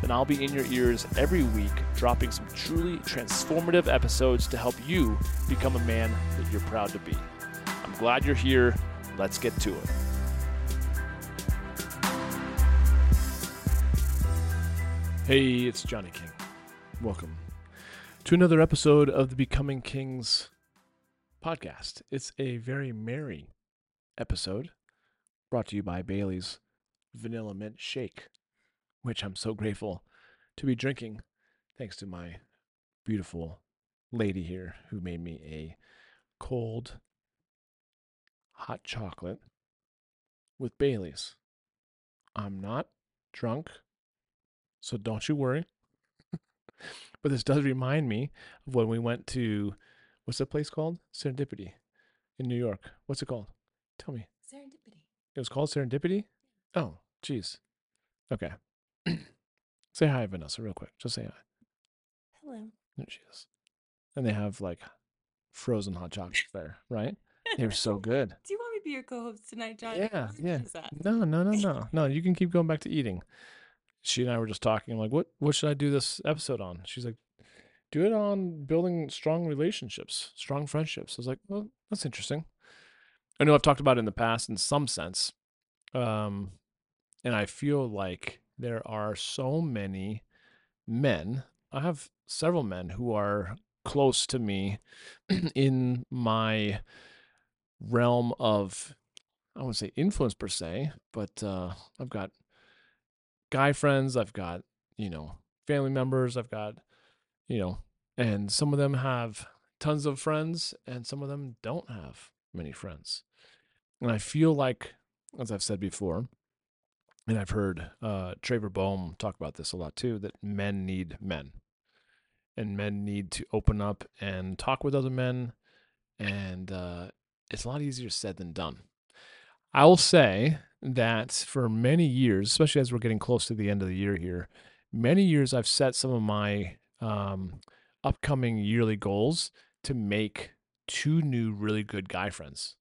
then I'll be in your ears every week, dropping some truly transformative episodes to help you become a man that you're proud to be. I'm glad you're here. Let's get to it. Hey, it's Johnny King. Welcome to another episode of the Becoming Kings podcast. It's a very merry episode brought to you by Bailey's Vanilla Mint Shake which I'm so grateful to be drinking thanks to my beautiful lady here who made me a cold hot chocolate with Bailey's. I'm not drunk, so don't you worry. but this does remind me of when we went to what's the place called? Serendipity in New York. What's it called? Tell me. Serendipity. It was called Serendipity? Oh, jeez. Okay. say hi, Vanessa, real quick. Just say hi. Hello. There she is. And they have like frozen hot chocolates there, right? They're so good. Do you want me to be your co-host tonight, John? Yeah, yeah. No, no, no, no, no. You can keep going back to eating. She and I were just talking. I'm like, what, what should I do this episode on? She's like, do it on building strong relationships, strong friendships. I was like, well, that's interesting. I know I've talked about it in the past in some sense, um, and I feel like there are so many men. I have several men who are close to me in my realm of I wouldn't say influence per se, but uh, I've got guy friends, I've got, you know, family members, I've got, you know, and some of them have tons of friends and some of them don't have many friends. And I feel like, as I've said before, and I've heard uh, Traver Boehm talk about this a lot too, that men need men. And men need to open up and talk with other men. And uh, it's a lot easier said than done. I will say that for many years, especially as we're getting close to the end of the year here, many years I've set some of my um, upcoming yearly goals to make two new really good guy friends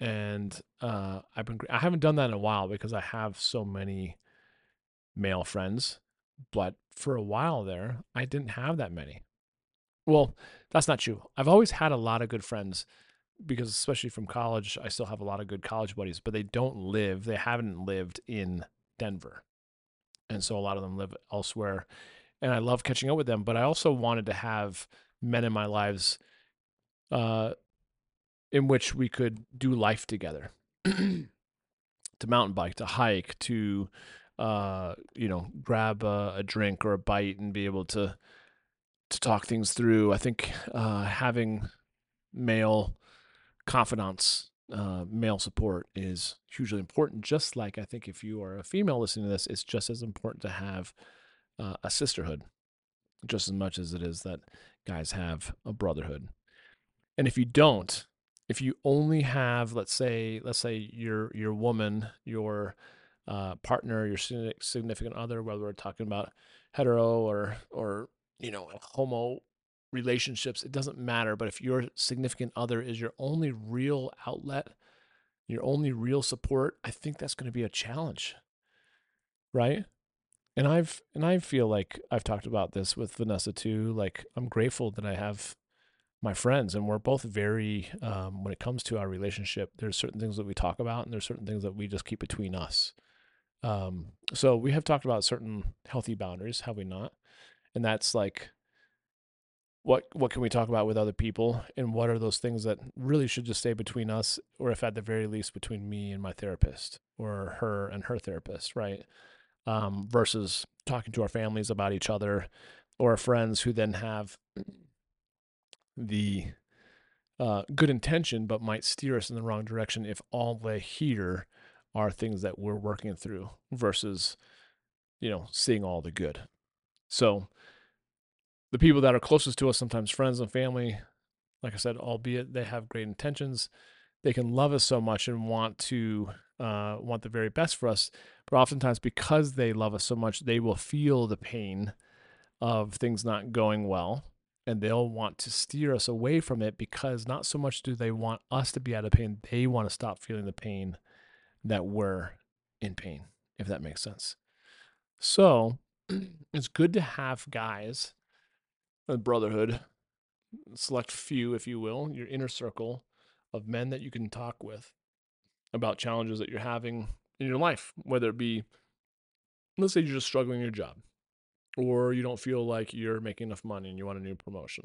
and uh, I've been I haven't done that in a while because I have so many male friends, but for a while there I didn't have that many. Well, that's not true. I've always had a lot of good friends because especially from college, I still have a lot of good college buddies, but they don't live, they haven't lived in Denver. And so a lot of them live elsewhere. And I love catching up with them, but I also wanted to have men in my lives uh, in which we could do life together to mountain bike to hike to uh, you know grab a, a, drink or a bite and be able to to talk things through. I think uh, having male confidants uh, male support is hugely important just like i think if you are a female listening to this it's just as important to have uh, a sisterhood just as much as it is that guys have a brotherhood. And if you don't if you only have let's say let's say your your woman your uh, partner your significant other whether we're talking about hetero or or you know homo relationships it doesn't matter but if your significant other is your only real outlet your only real support i think that's going to be a challenge right? And i've and i feel like i've talked about this with vanessa too like i'm grateful that i have my friends and we're both very um, when it comes to our relationship there's certain things that we talk about and there's certain things that we just keep between us. Um, so we have talked about certain healthy boundaries have we not? And that's like what what can we talk about with other people? And what are those things that really should just stay between us or if at the very least between me and my therapist or her and her therapist right? Um, versus talking to our families about each other or friends who then have the uh, good intention, but might steer us in the wrong direction if all they hear are things that we're working through versus, you know, seeing all the good. So the people that are closest to us, sometimes friends and family, like I said, albeit they have great intentions, they can love us so much and want to uh, want the very best for us. But oftentimes, because they love us so much, they will feel the pain of things not going well and they'll want to steer us away from it because not so much do they want us to be out of pain, they want to stop feeling the pain that we're in pain, if that makes sense. So it's good to have guys, a brotherhood, select few, if you will, your inner circle of men that you can talk with about challenges that you're having in your life, whether it be, let's say you're just struggling in your job or you don't feel like you're making enough money and you want a new promotion,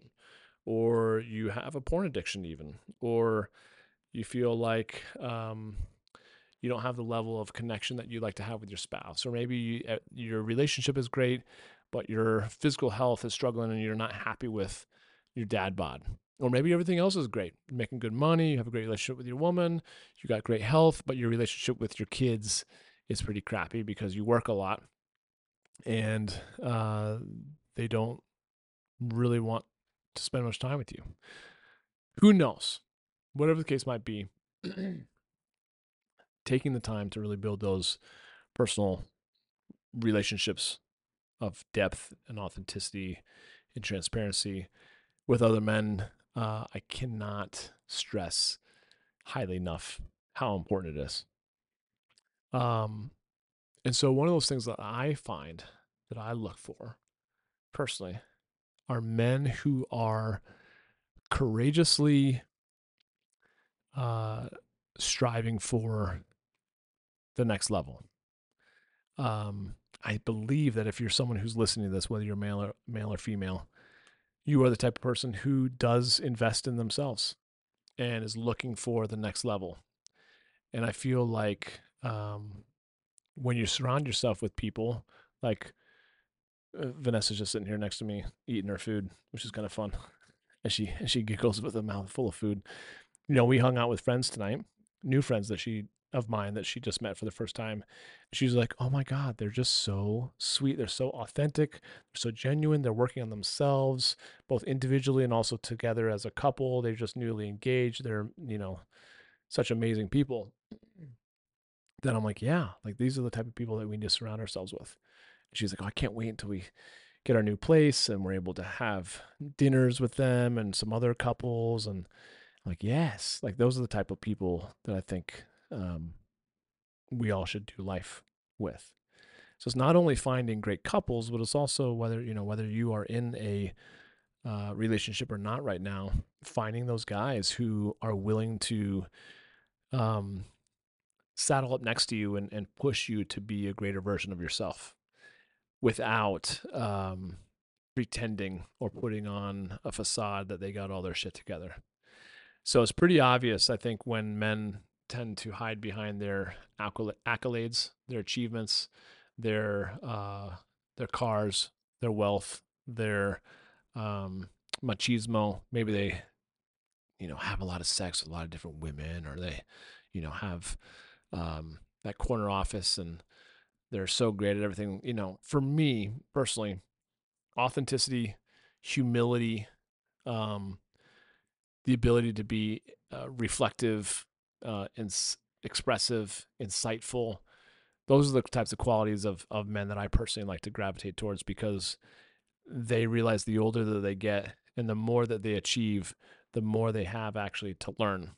or you have a porn addiction, even, or you feel like um, you don't have the level of connection that you'd like to have with your spouse, or maybe you, uh, your relationship is great, but your physical health is struggling and you're not happy with your dad bod. Or maybe everything else is great. You're making good money, you have a great relationship with your woman, you got great health, but your relationship with your kids is pretty crappy because you work a lot and uh, they don't really want to spend much time with you. Who knows? Whatever the case might be, taking the time to really build those personal relationships of depth and authenticity and transparency with other men, uh, I cannot stress highly enough how important it is. Um, and so, one of those things that I find that I look for personally are men who are courageously uh, striving for the next level. Um, I believe that if you're someone who's listening to this, whether you're male or male or female, you are the type of person who does invest in themselves and is looking for the next level. And I feel like um, when you surround yourself with people like uh, Vanessa's just sitting here next to me eating her food, which is kind of fun. And she and she giggles with a mouth full of food. You know, we hung out with friends tonight, new friends that she of mine that she just met for the first time. She's like, "Oh my god, they're just so sweet. They're so authentic. They're so genuine. They're working on themselves, both individually and also together as a couple. They're just newly engaged. They're, you know, such amazing people." Then I'm like, "Yeah, like these are the type of people that we need to surround ourselves with." she's like, oh, I can't wait until we get our new place and we're able to have dinners with them and some other couples. And I'm like, yes, like those are the type of people that I think um, we all should do life with. So it's not only finding great couples, but it's also whether you know whether you are in a uh, relationship or not right now, finding those guys who are willing to um, saddle up next to you and, and push you to be a greater version of yourself without um, pretending or putting on a facade that they got all their shit together. So it's pretty obvious, I think, when men tend to hide behind their accolades, their achievements, their uh, their cars, their wealth, their um, machismo. Maybe they, you know, have a lot of sex with a lot of different women, or they, you know, have um, that corner office and they're so great at everything. You know, for me personally, authenticity, humility, um, the ability to be uh, reflective, uh, expressive, insightful. Those are the types of qualities of of men that I personally like to gravitate towards because they realize the older that they get and the more that they achieve, the more they have actually to learn.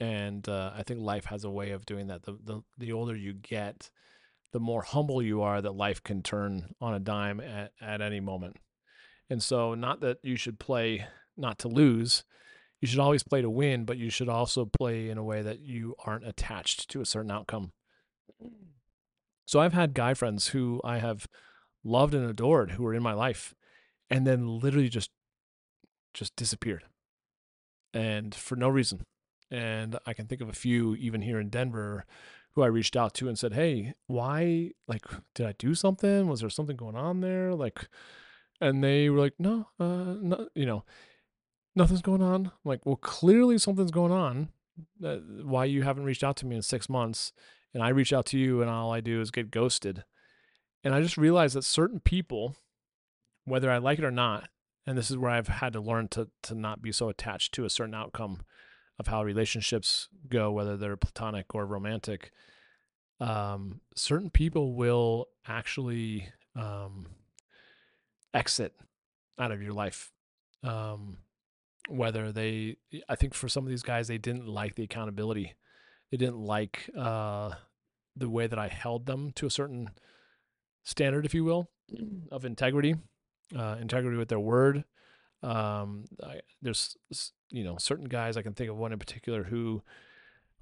And uh, I think life has a way of doing that. The, the the older you get, the more humble you are that life can turn on a dime at, at any moment. And so, not that you should play not to lose, you should always play to win, but you should also play in a way that you aren't attached to a certain outcome. So, I've had guy friends who I have loved and adored who were in my life and then literally just just disappeared and for no reason and i can think of a few even here in denver who I reached out to and said, "Hey, why? Like, did I do something? Was there something going on there? Like?" And they were like, "No, uh, no, you know, nothing's going on." I'm like, well, clearly something's going on. Uh, why you haven't reached out to me in six months, and I reach out to you, and all I do is get ghosted. And I just realized that certain people whether I like it or not, and this is where I've had to learn to to not be so attached to a certain outcome of how relationships go, whether they're platonic or romantic. Um, certain people will actually um, exit out of your life. Um, whether they, I think for some of these guys, they didn't like the accountability. They didn't like uh, the way that I held them to a certain standard, if you will, of integrity, uh, integrity with their word. Um, I, there's, you know, certain guys, I can think of one in particular who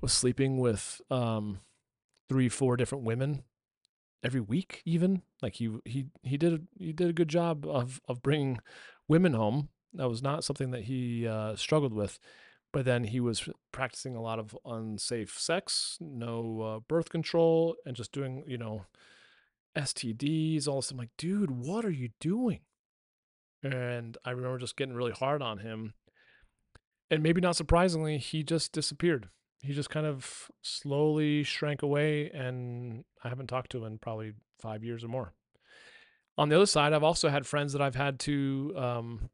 was sleeping with um, three, four different women every week, even like he he he did a, he did a good job of of bringing women home. That was not something that he uh, struggled with, but then he was practicing a lot of unsafe sex, no uh, birth control, and just doing you know STDs, all this. I'm like, dude, what are you doing? And I remember just getting really hard on him. And maybe not surprisingly, he just disappeared. He just kind of slowly shrank away, and I haven't talked to him in probably five years or more. On the other side, I've also had friends that I've had to um,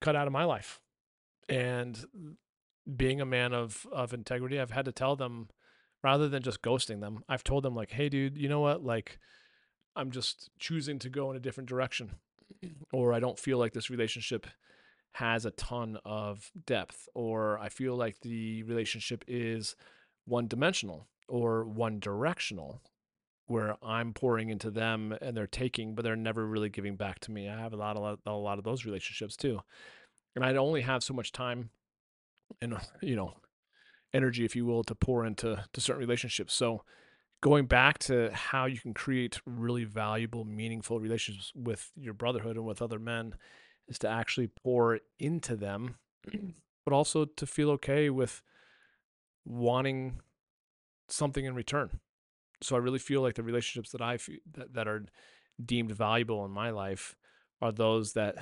cut out of my life. And being a man of, of integrity, I've had to tell them rather than just ghosting them, I've told them, like, hey, dude, you know what? Like, I'm just choosing to go in a different direction, or I don't feel like this relationship has a ton of depth, or I feel like the relationship is one dimensional or one directional, where I'm pouring into them and they're taking, but they're never really giving back to me. I have a lot of a lot of those relationships too, and I only have so much time and you know energy, if you will, to pour into to certain relationships. So going back to how you can create really valuable, meaningful relationships with your brotherhood and with other men is to actually pour into them, mm-hmm. but also to feel okay with wanting something in return. So I really feel like the relationships that I feel, that, that are deemed valuable in my life are those that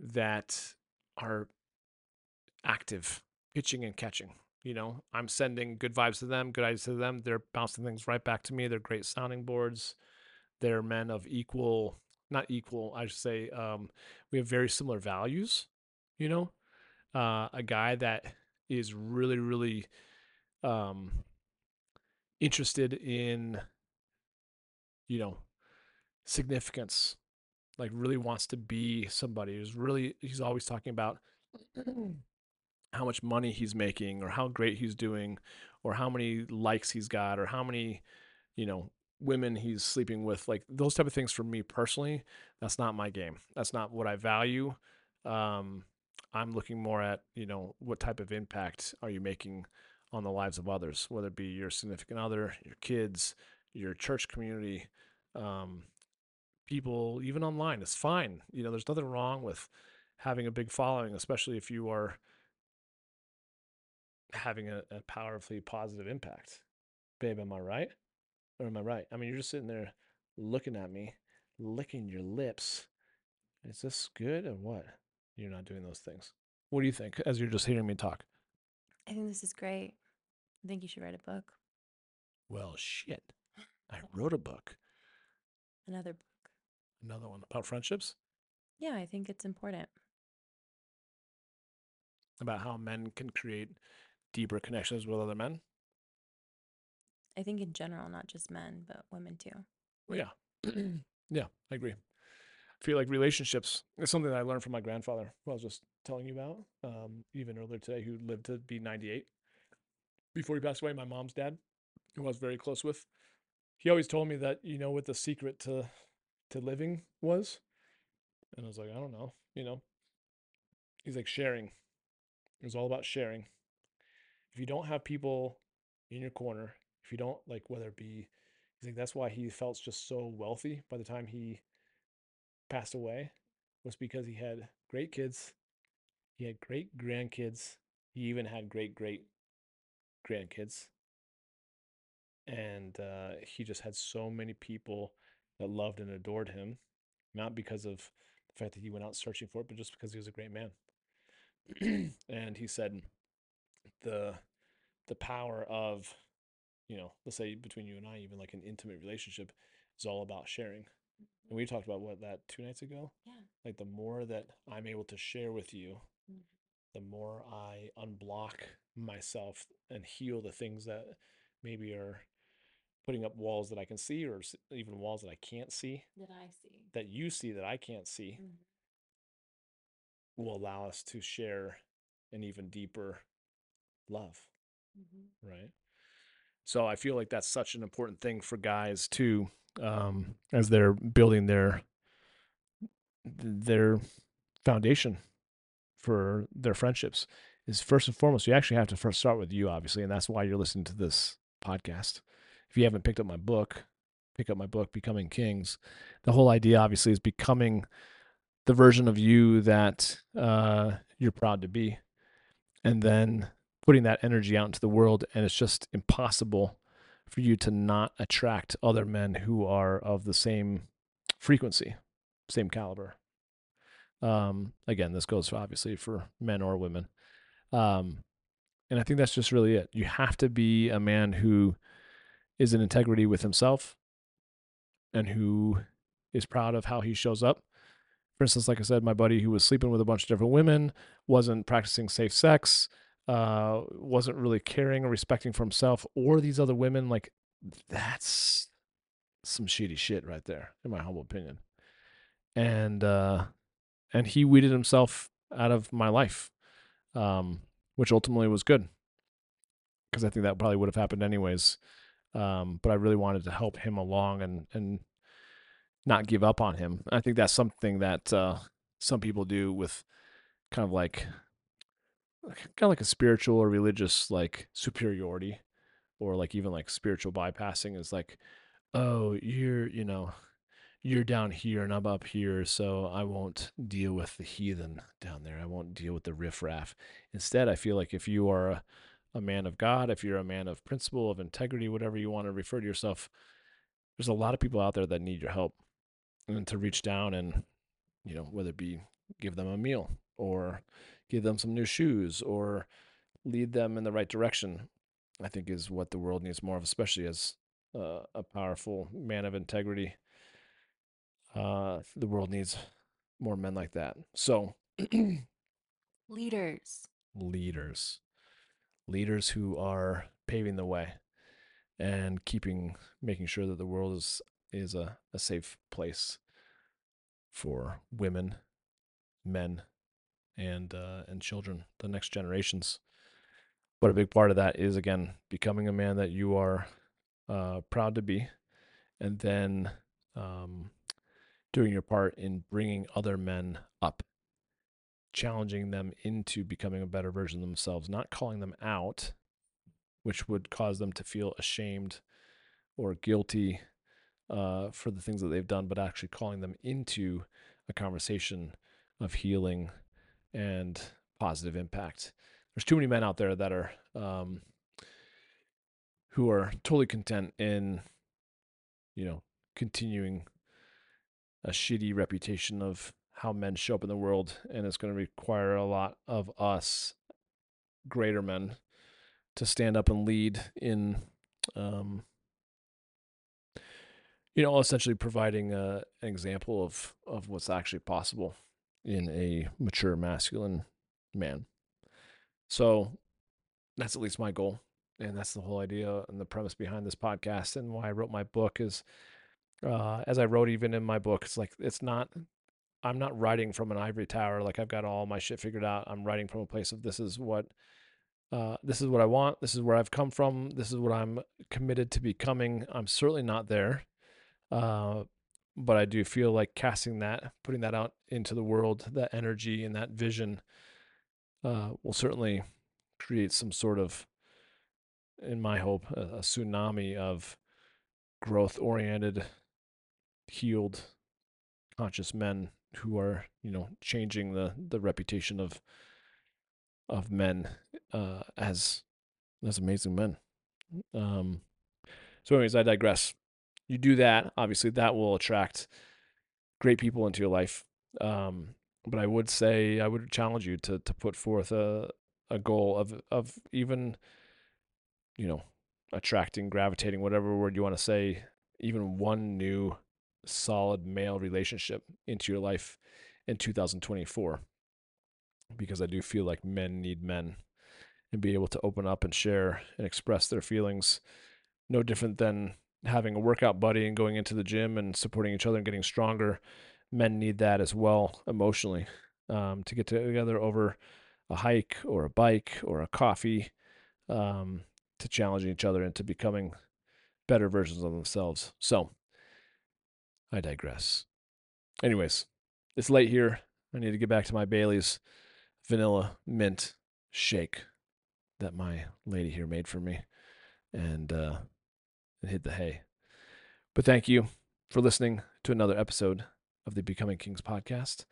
that are active, pitching and catching. You know, I'm sending good vibes to them, good ideas to them. They're bouncing things right back to me. They're great sounding boards. They're men of equal, not equal, I should say. Um, we have very similar values. You know, uh, a guy that is really, really um, interested in, you know, significance. Like really wants to be somebody who's really. He's always talking about how much money he's making or how great he's doing or how many likes he's got or how many you know women he's sleeping with like those type of things for me personally that's not my game that's not what i value um, i'm looking more at you know what type of impact are you making on the lives of others whether it be your significant other your kids your church community um, people even online it's fine you know there's nothing wrong with having a big following especially if you are having a, a powerfully positive impact. Babe, am I right? Or am I right? I mean, you're just sitting there looking at me, licking your lips. Is this good or what? You're not doing those things. What do you think as you're just hearing me talk? I think this is great. I think you should write a book. Well, shit. I wrote a book. Another book. Another one about friendships? Yeah, I think it's important. About how men can create deeper connections with other men? I think in general, not just men, but women too. Yeah. yeah, I agree. I feel like relationships is something that I learned from my grandfather, who I was just telling you about, um, even earlier today, who lived to be 98. Before he passed away, my mom's dad, who I was very close with, he always told me that, you know, what the secret to to living was. And I was like, I don't know, you know. He's like sharing. It was all about sharing if you don't have people in your corner, if you don't like whether it be he's like that's why he felt just so wealthy by the time he passed away was because he had great kids, he had great grandkids, he even had great great grandkids. And uh, he just had so many people that loved and adored him, not because of the fact that he went out searching for it, but just because he was a great man. and he said, the the power of you know let's say between you and i even like an intimate relationship is all about sharing And we talked about what that two nights ago. Yeah. Like the more that I'm able to share with you, Mhm. the more I unblock myself and heal the things that maybe are putting up walls that I can see or even walls that I can't see That I see. that you see that I can't see Mhm. will allow us to share an even deeper love, Mhm. right? So I feel like that's such an important thing for guys too, um, as they're building their their foundation for their friendships. Is first and foremost, you actually have to first start with you, obviously, and that's why you're listening to this podcast. If you haven't picked up my book, pick up my book, Becoming Kings. The whole idea, obviously, is becoming the version of you that uh, you're proud to be, and then putting that energy out into the world. And it's just impossible for you to not attract other men who are of the same frequency, same caliber. Um, again, this goes for obviously for men or women. Um, and I think that's just really it. You have to be a man who is in integrity with himself and who is proud of how he shows up. For instance, like I said, my buddy who was sleeping with a bunch of different women wasn't practicing safe sex, uh, wasn't really caring or respecting for himself or these other women. Like, that's some shitty shit right there, in my humble opinion. And uh, and he weeded himself out of my life, um, which ultimately was good because I think that probably would have happened anyways. Um, but I really wanted to help him along and and not give up on him. I think that's something that uh, some people do with kind of like kind of like a spiritual or religious like superiority or like even like spiritual bypassing is like oh you're you know you're down here and I'm up here, so I won't deal with the heathen down there. I won't deal with the riffraff. Instead, I feel like if you are a, a man of God, if you're a man of principle, of integrity, whatever you want to refer to yourself, there's a lot of people out there that need your help. And to reach down and, you know, whether it be give them a meal or give them some new shoes or lead them in the right direction, I think is what the world needs more of, especially as uh, a powerful man of integrity uh, the world needs more men like that. So, Leaders. leaders, leaders who are paving the way and keeping, making sure that the world is is a, a safe place for women, men, and uh, and children, the next generations. But a big part of that is again becoming a man that you are uh, proud to be, and then um, doing your part in bringing other men up, challenging them into becoming a better version of themselves, not calling them out, which would cause them to feel ashamed or guilty uh, for the things that they've done, but actually calling them into a conversation of healing and positive impact. There's too many men out there that are um, who are totally content in, you know, continuing a shitty reputation of how men show up in the world, and it's going to require a lot of us, greater men, to stand up and lead in, um, you know, essentially providing a, an example of of what's actually possible in a mature masculine man. So that's at least my goal, and that's the whole idea and the premise behind this podcast, and why I wrote my book is uh, as I wrote even in my book, it's like it's not I'm not writing from an ivory tower like I've got all my shit figured out. I'm writing from a place of this is what uh, this is what I want. This is where I've come from. This is what I'm committed to becoming. I'm certainly not there, uh, but I do feel like casting that, putting that out into the world, that energy and that vision uh, will certainly create some sort of, in my hope, a, a tsunami of growth oriented healed conscious men who are you know changing the the reputation of of men uh as as amazing men. Um so anyways i digress you do that obviously that will attract great people into your life um but i would say i would challenge you to to put forth a a goal of of even you know attracting gravitating whatever word you want to say even one new solid male relationship into your life in 2024 because I do feel like men need men and be able to open up and share and express their feelings no different than having a workout buddy and going into the gym and supporting each other and getting stronger men need that as well emotionally um, to get together over a hike or a bike or a coffee um, to challenge each other into becoming better versions of themselves. So I digress. Anyways, it's late here. I need to get back to my Bailey's vanilla mint shake that my lady here made for me and uh, and hit the hay. But thank you for listening to another episode of the Becoming Kings podcast.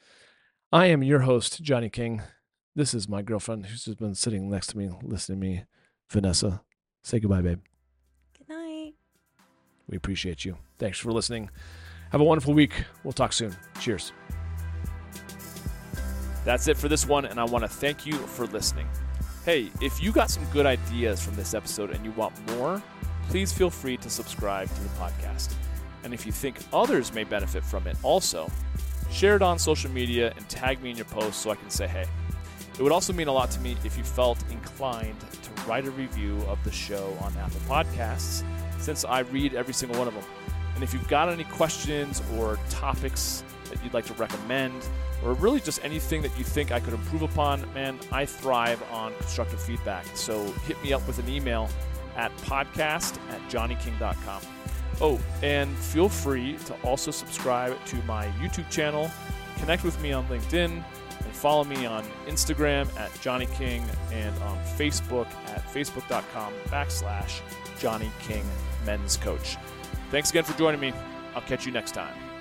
I am your host, Johnny King. This is my girlfriend who's just been sitting next to me, listening to me, Vanessa. Say goodbye, babe. Good night. We appreciate you. Thanks for listening. Have a wonderful week. We'll talk soon. Cheers. That's it for this one, and I want to thank you for listening. Hey, if you got some good ideas from this episode and you want more, please feel free to subscribe to the podcast. And if you think others may benefit from it also, share it on social media and tag me in your post so I can say hey. It would also mean a lot to me if you felt inclined to write a review of the show on Apple Podcasts, since I read every single one of them. And if you've got any questions or topics that you'd like to recommend, or really just anything that you think I could improve upon, man, I thrive on constructive feedback. So hit me up with an email at podcast at johnnyking.com. Oh, and feel free to also subscribe to my YouTube channel, connect with me on LinkedIn, and follow me on Instagram at Johnny King and on Facebook at facebook.com backslash Johnny King Men's Coach. Thanks again for joining me. I'll catch you next time.